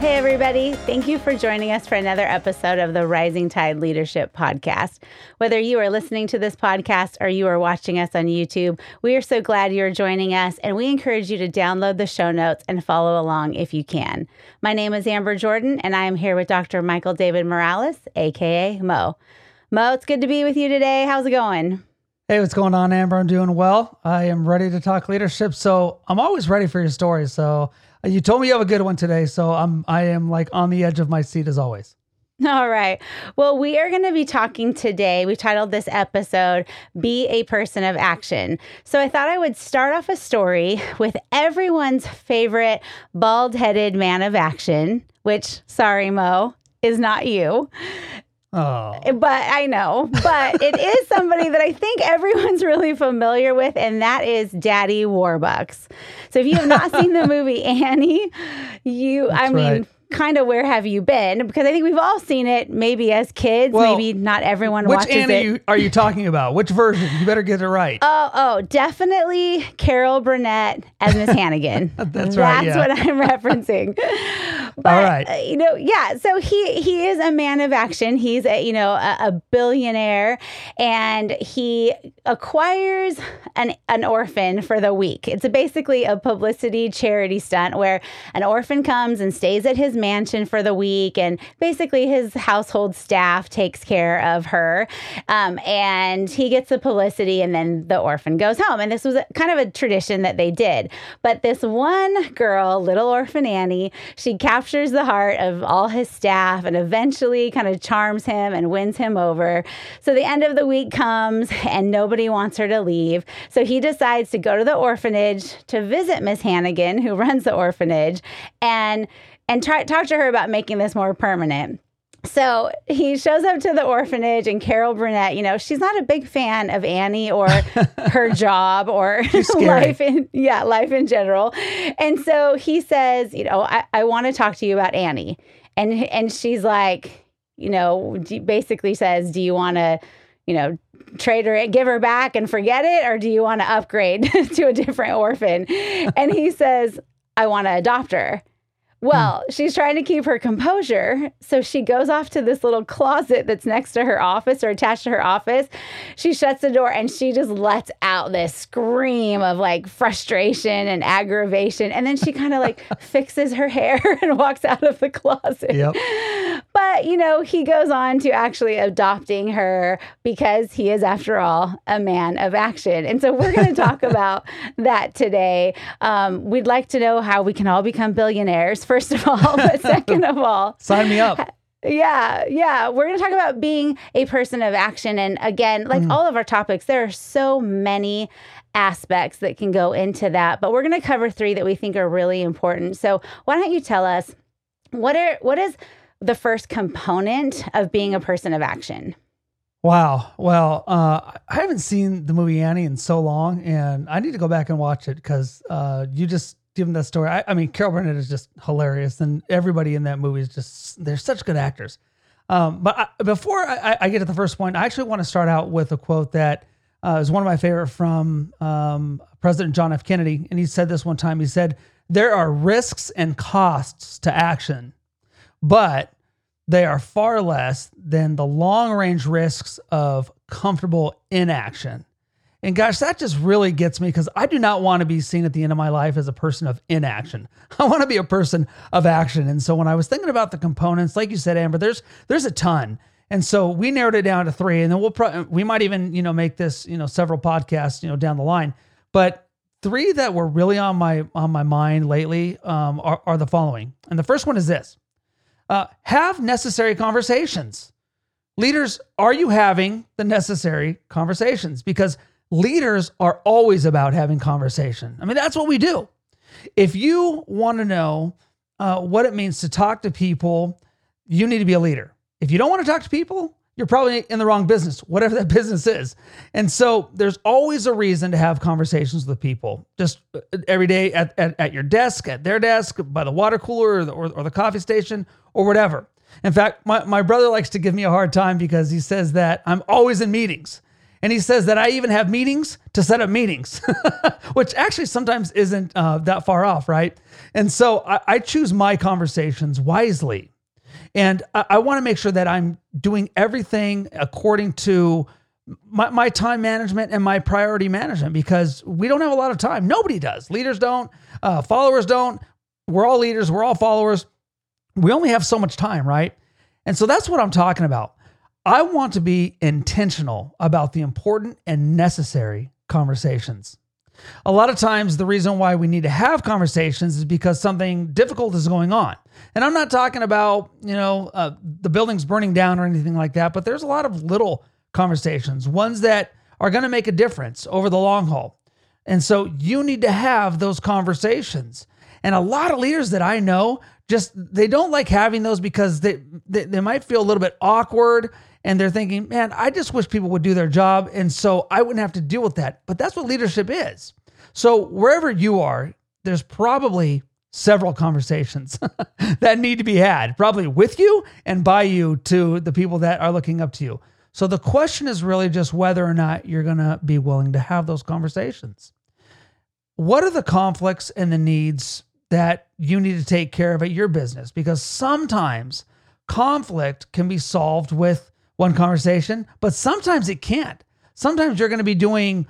Hey, everybody. Thank you for joining us for another episode of the Rising Tide Leadership Podcast. Whether you are listening to this podcast or you are watching us on YouTube, we are so glad you're joining us, and we encourage you to download the show notes and follow along if you can. My name is Amber Jordan, and I am here with Dr. Michael David Morales, aka Mo. Mo, it's good to be with you today. How's it going? Hey, what's going on, Amber? I'm doing well. I am ready to talk leadership. So I'm always ready for your stories. So you told me you have a good one today, so I'm I am like on the edge of my seat as always. All right. Well, we are going to be talking today. We titled this episode Be a Person of Action. So I thought I would start off a story with everyone's favorite bald headed man of action, which, sorry, Mo, is not you. Oh. Eh, but I know, but it is somebody that I think everyone's really familiar with, and that is Daddy Warbucks. So if you have not seen the movie Annie, you, That's I mean, right kind of where have you been? Because I think we've all seen it, maybe as kids, well, maybe not everyone which watches Annie it. Are you talking about? Which version? You better get it right. Oh, oh, definitely Carol Burnett as Miss Hannigan. That's right. That's yeah. what I'm referencing. But, all right. Uh, you know, yeah. So he he is a man of action. He's a you know a, a billionaire, and he acquires an an orphan for the week. It's a, basically a publicity charity stunt where an orphan comes and stays at his mansion for the week, and basically his household staff takes care of her. Um, and he gets the publicity, and then the orphan goes home. And this was a, kind of a tradition that they did. But this one girl, little orphan Annie, she captures the heart of all his staff and eventually kind of charms him and wins him over. So the end of the week comes, and nobody wants her to leave. So he decides to go to the orphanage to visit Miss Hannigan, who runs the orphanage, and and try, talk to her about making this more permanent. So he shows up to the orphanage, and Carol Burnett, you know, she's not a big fan of Annie or her job or life in yeah life in general. And so he says, you know, I, I want to talk to you about Annie, and and she's like, you know, basically says, do you want to, you know, trade her, give her back and forget it, or do you want to upgrade to a different orphan? And he says, I want to adopt her. Well, hmm. she's trying to keep her composure. So she goes off to this little closet that's next to her office or attached to her office. She shuts the door and she just lets out this scream of like frustration and aggravation. And then she kind of like fixes her hair and walks out of the closet. Yep. But, you know, he goes on to actually adopting her because he is, after all, a man of action. And so we're going to talk about that today. Um, we'd like to know how we can all become billionaires first of all, but second of all, sign me up. Yeah, yeah. We're going to talk about being a person of action. And again, like mm. all of our topics, there are so many aspects that can go into that, but we're going to cover three that we think are really important. So, why don't you tell us what are what is the first component of being a person of action? Wow. Well, uh, I haven't seen the movie Annie in so long, and I need to go back and watch it because uh, you just given that story. I, I, mean, Carol Burnett is just hilarious, and everybody in that movie is just they're such good actors. Um, but I, before I, I, get to the first point, I actually want to start out with a quote that uh, is one of my favorite from um, President John F. Kennedy, and he said this one time. He said, "There are risks and costs to action, but they are far less than the long range risks of comfortable inaction." And gosh, that just really gets me because I do not want to be seen at the end of my life as a person of inaction. I want to be a person of action. And so when I was thinking about the components, like you said, Amber, there's there's a ton. And so we narrowed it down to three, and then we'll pro- we might even you know make this you know several podcasts you know down the line. But three that were really on my on my mind lately um, are, are the following. And the first one is this: uh, have necessary conversations. Leaders, are you having the necessary conversations? Because leaders are always about having conversation. I mean, that's what we do. If you want to know uh, what it means to talk to people, you need to be a leader. If you don't want to talk to people, you're probably in the wrong business, whatever that business is. And so there's always a reason to have conversations with people just uh, every day at, at, at your desk, at their desk, by the water cooler or the, or, or the coffee station or whatever. In fact, my, my brother likes to give me a hard time because he says that I'm always in meetings. And he says that I even have meetings to set up meetings, which actually sometimes isn't uh, that far off, right? And so I, I choose my conversations wisely. And I, I want to make sure that I'm doing everything according to my, my time management and my priority management because we don't have a lot of time. Nobody does. Leaders don't, uh, followers don't. We're all leaders, we're all followers. We only have so much time, right? And so that's what I'm talking about. I want to be intentional about the important and necessary conversations. A lot of times, the reason why we need to have conversations is because something difficult is going on. And I'm not talking about, you know, uh, the building's burning down or anything like that, but there's a lot of little conversations, ones that are going to make a difference over the long haul. And so you need to have those conversations. And a lot of leaders that I know just they don't like having those because they, they, they might feel a little bit awkward and they're thinking, man, I just wish people would do their job. And so I wouldn't have to deal with that. But that's what leadership is. So wherever you are, there's probably several conversations that need to be had, probably with you and by you to the people that are looking up to you. So the question is really just whether or not you're going to be willing to have those conversations. What are the conflicts and the needs that you need to take care of at your business? Because sometimes conflict can be solved with one conversation, but sometimes it can't. Sometimes you're going to be doing,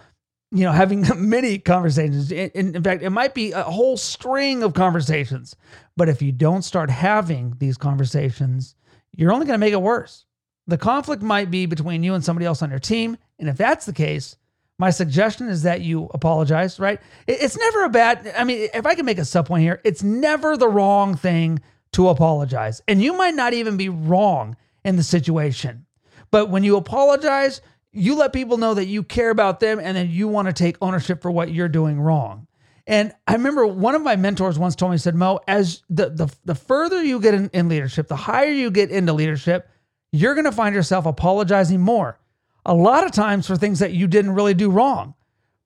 you know, having many conversations. In, in, fact, it might be a whole string of conversations. But if you don't start having these conversations, you're only going to make it worse. The conflict might be between you and somebody else on your team. And if that's the case, my suggestion is that you apologize, right? It's never a bad, I mean, if I can make a sub point here, it's never the wrong thing to apologize. And you might not even be wrong in the situation. But when you apologize, you let people know that you care about them and then you want to take ownership for what you're doing wrong. And I remember one of my mentors once told me, said, Mo, as the the, the further you get in, in leadership, the higher you get into leadership, you're to find yourself apologizing more. A lot of times for things that you didn't really do wrong.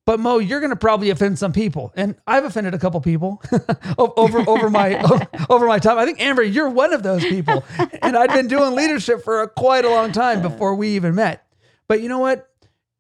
But Mo, you're going to probably offend some people, and I've offended a couple people over over my over my time. I think Amber, you're one of those people, and I'd been doing leadership for a, quite a long time before we even met. But you know what?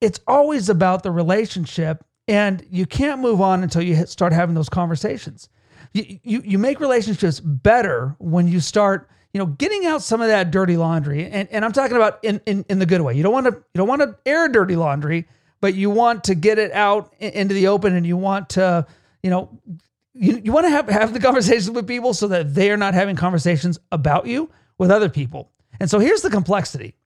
It's always about the relationship, and you can't move on until you start having those conversations. You you, you make relationships better when you start you know, getting out some of that dirty laundry, and, and I'm talking about in, in, in the good way. You don't want to you don't want to air dirty laundry, but you want to get it out into the open and you want to, you know, you, you want to have, have the conversations with people so that they are not having conversations about you with other people. And so here's the complexity.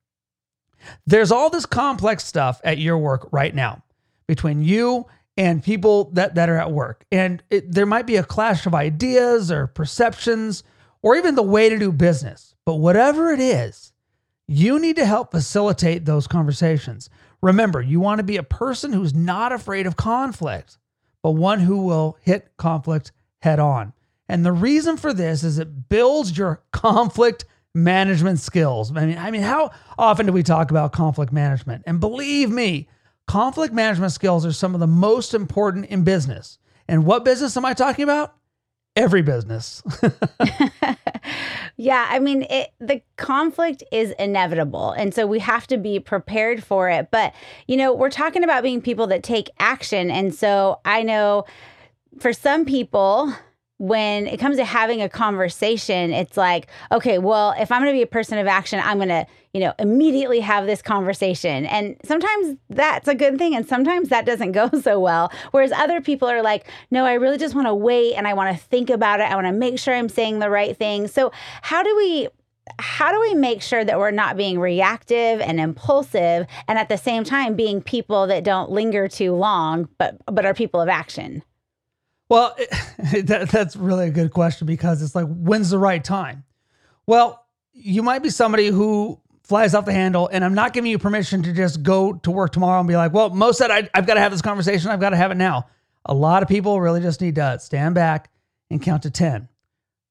There's all this complex stuff at your work right now between you and people that, that are at work. And it, there might be a clash of ideas or perceptions or even the way to do business. But whatever it is, you need to help facilitate those conversations. Remember, you want to be a person who's not afraid of conflict, but one who will hit conflict head on. And the reason for this is it builds your conflict management skills. I mean, I mean, how often do we talk about conflict management? And believe me, conflict management skills are some of the most important in business. And what business am I talking about? Every business. Yeah, I mean, it, the conflict is inevitable. And so we have to be prepared for it. But, you know, we're talking about being people that take action. And so I know for some people, when it comes to having a conversation, it's like, okay, well, if I'm going to be a person of action, I'm going to, you know, immediately have this conversation. And sometimes that's a good thing. And sometimes that doesn't go so well. Whereas other people are like, no, I really just want to wait and I want to think about it. I want to make sure I'm saying the right thing. So, how do we how do we make sure that we're not being reactive and impulsive and at the same time being people that don't linger too long but but are people of action well, it, that, that's really a good question because it's like, when's the right time? Well, you might be somebody who flies off the handle, and I'm not giving you permission to just go to work tomorrow and be like, well, Mo said I, I've got to have this conversation. I've got to have it now. A lot of people really just need to stand back and count to 10.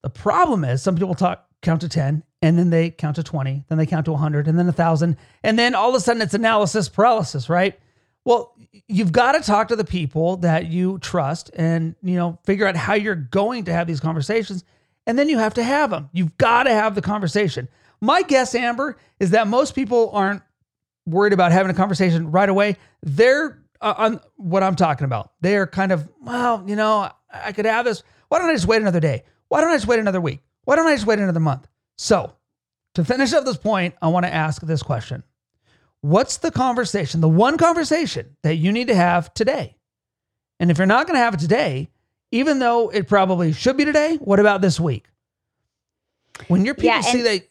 The problem is some people talk count to 10 and then they count to 20, then they count to 100, and then 1,000. And then all of a sudden it's analysis paralysis, right? Well, you've got to talk to the people that you trust and, you know, figure out how you're going to have these conversations. And then you have to have them. You've got to have the conversation. My guess, Amber, is that most people aren't worried about having a conversation right away. They're uh, on what I'm talking about. They're kind of, well, you know, I could have this. Why don't I just wait another day? Why don't I just wait another week? Why don't I just wait another month? So, to finish up this point, I want to ask this question What's the conversation, the one conversation that you need to have today? And if you're not going to have it today, even though it probably should be today, what about this week? When your people yeah, see that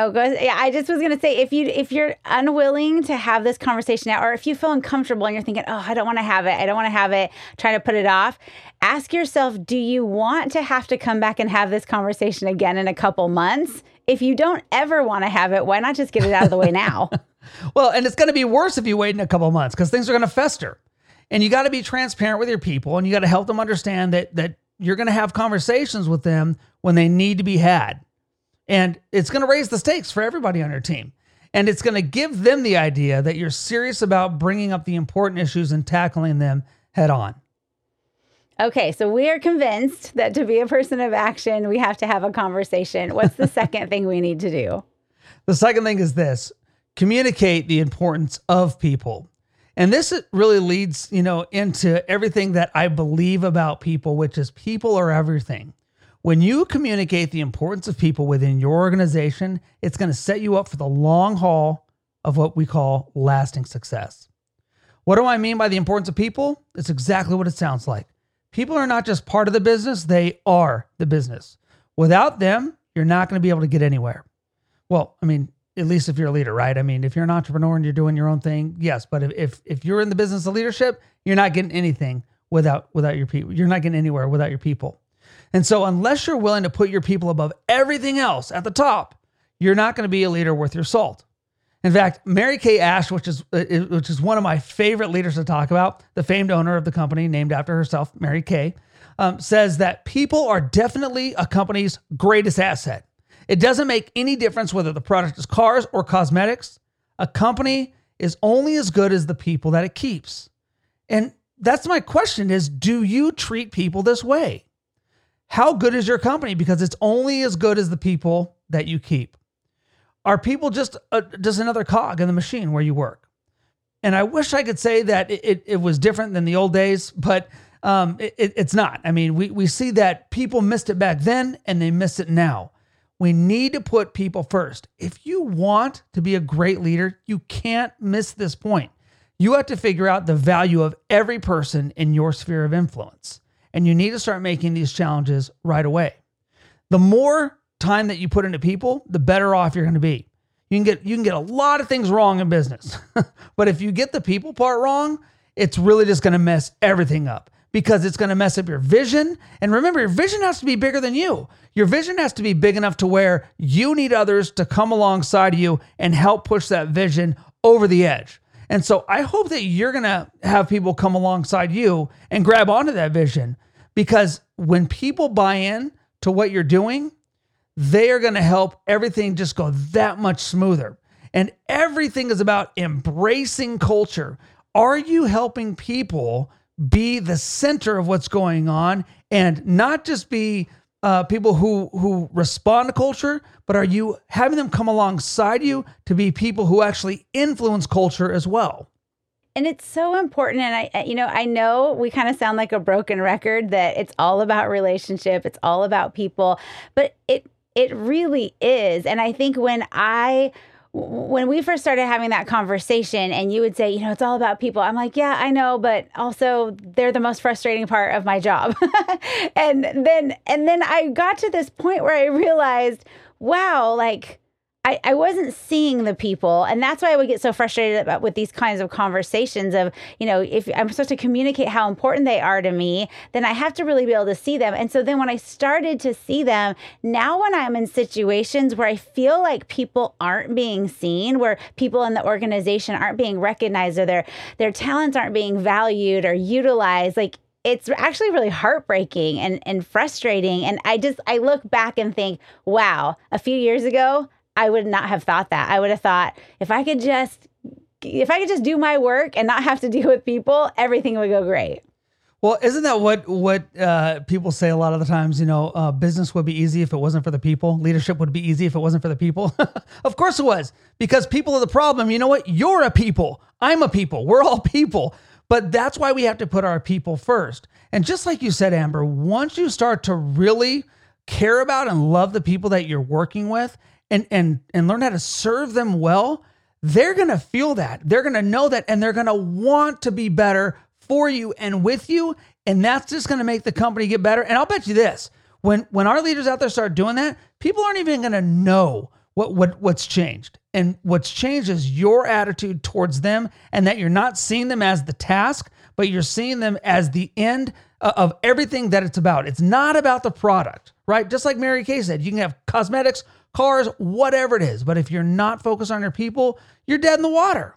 Oh, go. Yeah, I just was gonna say if you if you're unwilling to have this conversation now, or if you feel uncomfortable and you're thinking, oh, I don't want to have it, I don't want to have it, trying to put it off, ask yourself, do you want to have to come back and have this conversation again in a couple months? If you don't ever want to have it, why not just get it out of the way now? well, and it's going to be worse if you wait in a couple months because things are going to fester. And you got to be transparent with your people, and you got to help them understand that that you're going to have conversations with them when they need to be had and it's going to raise the stakes for everybody on your team. And it's going to give them the idea that you're serious about bringing up the important issues and tackling them head on. Okay, so we are convinced that to be a person of action, we have to have a conversation. What's the second thing we need to do? The second thing is this communicate the importance of people. And this really leads, you know, into everything that I believe about people, which is people are everything. When you communicate the importance of people within your organization, it's going to set you up for the long haul of what we call lasting success. What do I mean by the importance of people? It's exactly what it sounds like. People are not just part of the business, they are the business. Without them, you're not going to be able to get anywhere. Well, I mean, at least if you're a leader, right? I mean, if you're an entrepreneur and you're doing your own thing, yes, but if if, if you're in the business of leadership, you're not getting anything without without your people. You're not getting anywhere without your people. And so, unless you're willing to put your people above everything else at the top, you're not going to be a leader worth your salt. In fact, Mary Kay Ash, which is uh, which is one of my favorite leaders to talk about, the famed owner of the company named after herself, Mary Kay, um, says that people are definitely a company's greatest asset. It doesn't make any difference whether the product is cars or cosmetics. A company is only as good as the people that it keeps. And that's my question is do you treat people this way? How good is your company? Because it's only as good as the people that you keep. Are people just a, just another cog in the machine where you work? And I wish I could say that it, it, it was different than the old days, but um, it, it's not. I mean, we, we see that people missed it back then and they miss it now. We need to put people first. If you want to be a great leader, you can't miss this point. You have to figure out the value of every person in your sphere of influence and you need to start making these challenges right away. The more time that you put into people, the better off you're going to be. You can get you can get a lot of things wrong in business. but if you get the people part wrong, it's really just going to mess everything up because it's going to mess up your vision. And remember, your vision has to be bigger than you. Your vision has to be big enough to where you need others to come alongside you and help push that vision over the edge. And so I hope that you're going to have people come alongside you and grab onto that vision because when people buy in to what you're doing, they are going to help everything just go that much smoother. And everything is about embracing culture. Are you helping people be the center of what's going on and not just be uh, people who who respond to culture, but are you having them come alongside you to be people who actually influence culture as well? And it's so important. And I, you know, I know we kind of sound like a broken record that it's all about relationship, it's all about people, but it it really is. And I think when I when we first started having that conversation and you would say, you know, it's all about people, I'm like, yeah, I know, but also they're the most frustrating part of my job. and then and then I got to this point where I realized, wow, like I, I wasn't seeing the people. And that's why I would get so frustrated about with these kinds of conversations of, you know, if I'm supposed to communicate how important they are to me, then I have to really be able to see them. And so then when I started to see them, now when I'm in situations where I feel like people aren't being seen, where people in the organization aren't being recognized or their their talents aren't being valued or utilized, like it's actually really heartbreaking and, and frustrating. And I just, I look back and think, wow, a few years ago, I would not have thought that. I would have thought if I could just, if I could just do my work and not have to deal with people, everything would go great. Well, isn't that what what uh, people say a lot of the times? You know, uh, business would be easy if it wasn't for the people. Leadership would be easy if it wasn't for the people. of course it was, because people are the problem. You know what? You're a people. I'm a people. We're all people. But that's why we have to put our people first. And just like you said, Amber, once you start to really care about and love the people that you're working with, and and and learn how to serve them well, they're gonna feel that. They're gonna know that, and they're gonna want to be better for you and with you. And that's just going to make the company get better. And I'll bet you this when, when our leaders out there start doing that, people aren't even going to know what, what, what's changed. And what's changed is your attitude towards them and that you're not seeing them as the task, but you're seeing them as the end of everything that it's about. It's not about the product, right? Just like Mary Kay said, you can have cosmetics, cars, whatever it is. But if you're not focused on your people, you're dead in the water.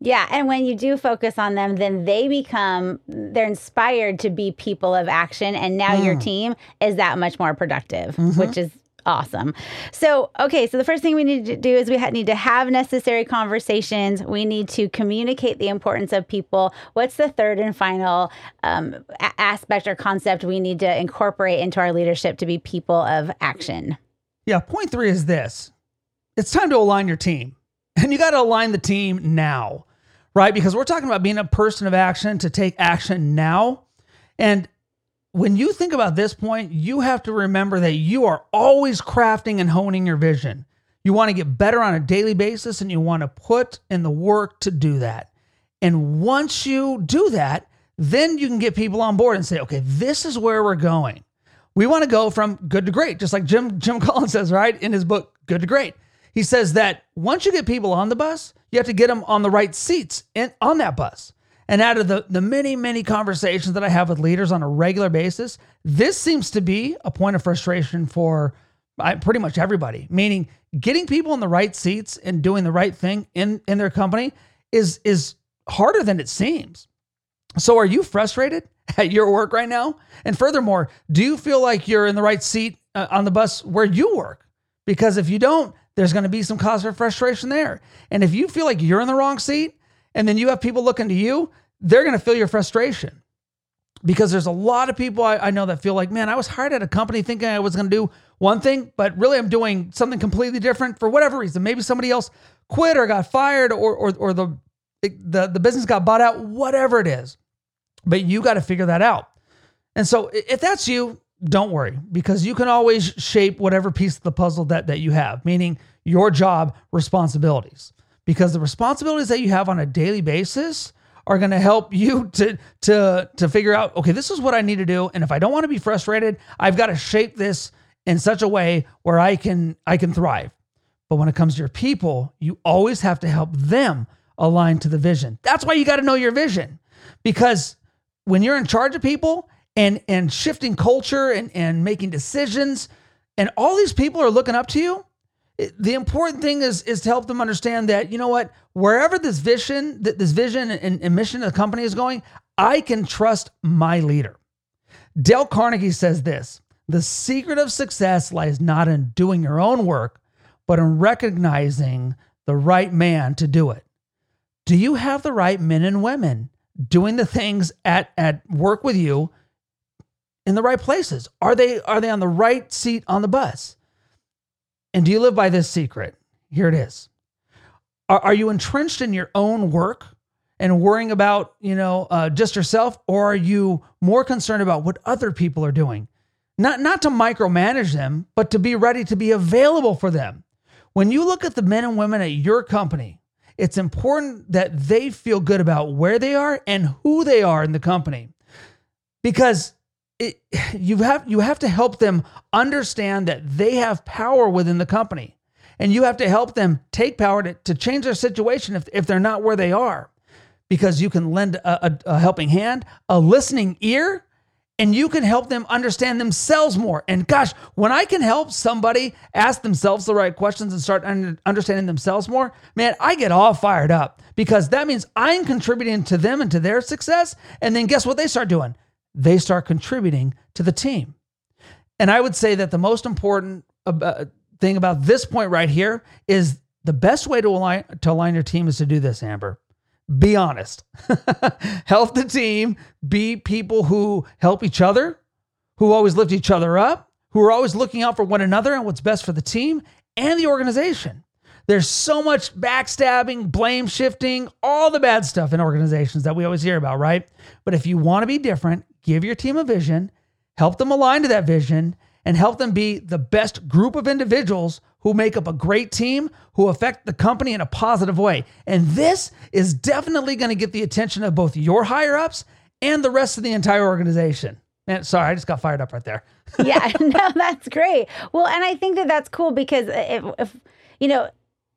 Yeah, and when you do focus on them, then they become they're inspired to be people of action and now mm. your team is that much more productive, mm-hmm. which is awesome. So, okay, so the first thing we need to do is we ha- need to have necessary conversations. We need to communicate the importance of people. What's the third and final um, a- aspect or concept we need to incorporate into our leadership to be people of action? Yeah, point three is this it's time to align your team. And you got to align the team now, right? Because we're talking about being a person of action to take action now. And when you think about this point, you have to remember that you are always crafting and honing your vision. You want to get better on a daily basis and you want to put in the work to do that. And once you do that, then you can get people on board and say, okay, this is where we're going. We want to go from good to great, just like Jim Jim Collins says, right, in his book, Good to Great. He says that once you get people on the bus, you have to get them on the right seats in, on that bus. And out of the, the many, many conversations that I have with leaders on a regular basis, this seems to be a point of frustration for pretty much everybody. Meaning, getting people in the right seats and doing the right thing in, in their company is, is harder than it seems. So, are you frustrated at your work right now? And furthermore, do you feel like you're in the right seat uh, on the bus where you work? Because if you don't, there's going to be some cause for frustration there. And if you feel like you're in the wrong seat and then you have people looking to you, they're going to feel your frustration. Because there's a lot of people I, I know that feel like, man, I was hired at a company thinking I was going to do one thing, but really I'm doing something completely different for whatever reason. Maybe somebody else quit or got fired or, or, or the, the, the business got bought out, whatever it is. But you got to figure that out. And so if that's you, don't worry because you can always shape whatever piece of the puzzle that that you have meaning your job responsibilities because the responsibilities that you have on a daily basis are going to help you to to to figure out okay this is what I need to do and if I don't want to be frustrated I've got to shape this in such a way where I can I can thrive. But when it comes to your people you always have to help them align to the vision. That's why you got to know your vision because when you're in charge of people and and shifting culture and and making decisions and all these people are looking up to you the important thing is is to help them understand that you know what wherever this vision that this vision and, and mission of the company is going i can trust my leader dale carnegie says this the secret of success lies not in doing your own work but in recognizing the right man to do it do you have the right men and women doing the things at at work with you in the right places? Are they are they on the right seat on the bus? And do you live by this secret? Here it is. Are, are you entrenched in your own work and worrying about you know uh, just yourself, or are you more concerned about what other people are doing? Not not to micromanage them, but to be ready to be available for them. When you look at the men and women at your company, it's important that they feel good about where they are and who they are in the company. Because it, you have you have to help them understand that they have power within the company. And you have to help them take power to, to change their situation if, if they're not where they are. Because you can lend a, a, a helping hand a listening ear and you can help them understand themselves more. And gosh when i can help somebody ask themselves the right questions and start understanding themselves more man i get all fired up. Because that means i'm contributing to them and to their success. And then guess what they start doing they start contributing to the team. And I would say that the most important uh, thing about this point right here is the best way to align to align your team is to do this, Amber. Be honest. help the team be people who help each other, who always lift each other up, who are always looking out for one another and what's best for the team and the organization. There's so much backstabbing, blame shifting, all the bad stuff in organizations that we always hear about, right? But if you want to be different, give your team a vision, help them align to that vision, and help them be the best group of individuals who make up a great team who affect the company in a positive way. And this is definitely going to get the attention of both your higher ups and the rest of the entire organization. Man, sorry, I just got fired up right there. yeah, no, that's great. Well, and I think that that's cool because if, if you know,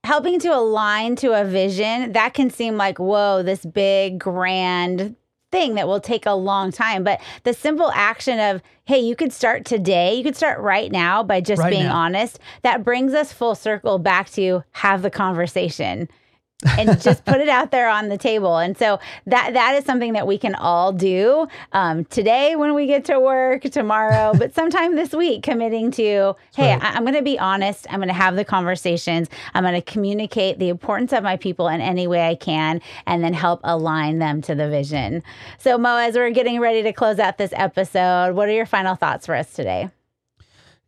helping to align to a vision, that can seem like, whoa, this big, grand thing that will take a long time. But the simple action of, hey, you could start today, you could start right now by just right being now. honest, that brings us full circle back to have the conversation and just put it out there on the table. And so that that is something that we can all do um, today when we get to work, tomorrow, but sometime this week, committing to, hey, right. I, I'm going to be honest. I'm going to have the conversations. I'm going to communicate the importance of my people in any way I can, and then help align them to the vision. So, Mo, as we're getting ready to close out this episode, what are your final thoughts for us today?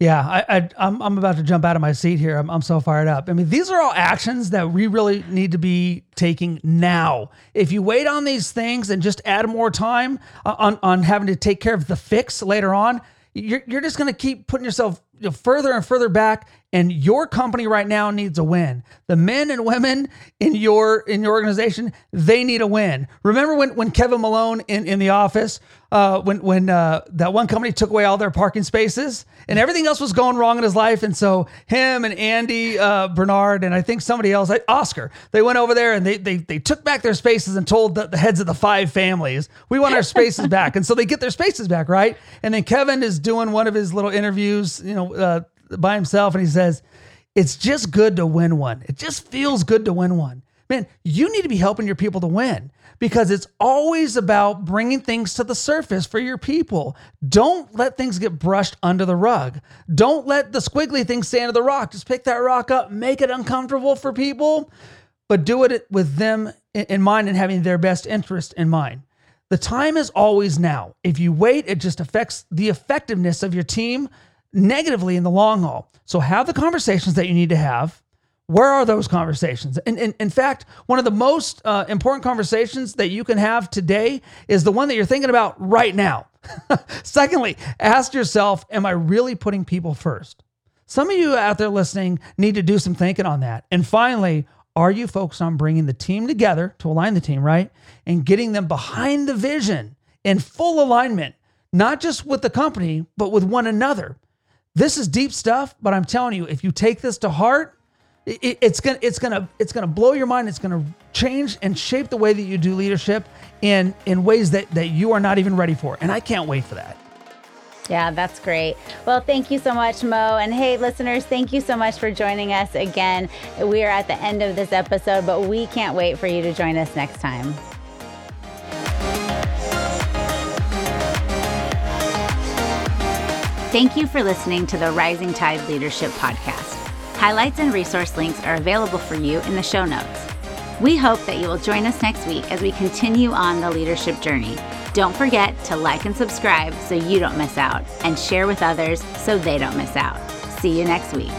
Yeah, I, I I'm I'm about to jump out of my seat here. I'm I'm so fired up. I mean, these are all actions that we really need to be taking now. If you wait on these things and just add more time on on having to take care of the fix later on, you're you're just going to keep putting yourself further and further back and your company right now needs a win. The men and women in your in your organization, they need a win. Remember when when Kevin Malone in, in the office, uh, when when uh, that one company took away all their parking spaces and everything else was going wrong in his life, and so him and Andy uh, Bernard and I think somebody else, Oscar, they went over there and they they they took back their spaces and told the, the heads of the five families, we want our spaces back, and so they get their spaces back, right? And then Kevin is doing one of his little interviews, you know uh, by himself and he says, It's just good to win one. It just feels good to win one. Man, you need to be helping your people to win because it's always about bringing things to the surface for your people. Don't let things get brushed under the rug. Don't let the squiggly things stay under the rock. Just pick that rock up, make it uncomfortable for people, but do it with them in mind and having their best interest in mind. The time is always now. If you wait, it just affects the effectiveness of your team negatively in the long haul. So have the conversations that you need to have. Where are those conversations? And, in fact, one of the most uh, important conversations that you can have today is the one that you're thinking about right now. Secondly, ask yourself, am I really putting people first? Some of you out there listening need to do some thinking on that. And finally, are you focused on bringing the team together to align the team, right? And getting them behind the vision in full alignment, not just with the company, but with one another. This is deep stuff, but I'm telling you, if you take this to heart, it, it's gonna it's gonna it's gonna blow your mind. It's gonna change and shape the way that you do leadership in in ways that that you are not even ready for. And I can't wait for that. Yeah, that's great. Well, thank you so much, Mo. And hey, listeners, thank you so much for joining us again. We are at the end of this episode, but we can't wait for you to join us next time. Thank you for listening to the Rising Tide Leadership Podcast. Highlights and resource links are available for you in the show notes. We hope that you will join us next week as we continue on the leadership journey. Don't forget to like and subscribe so you don't miss out, and share with others so they don't miss out. See you next week.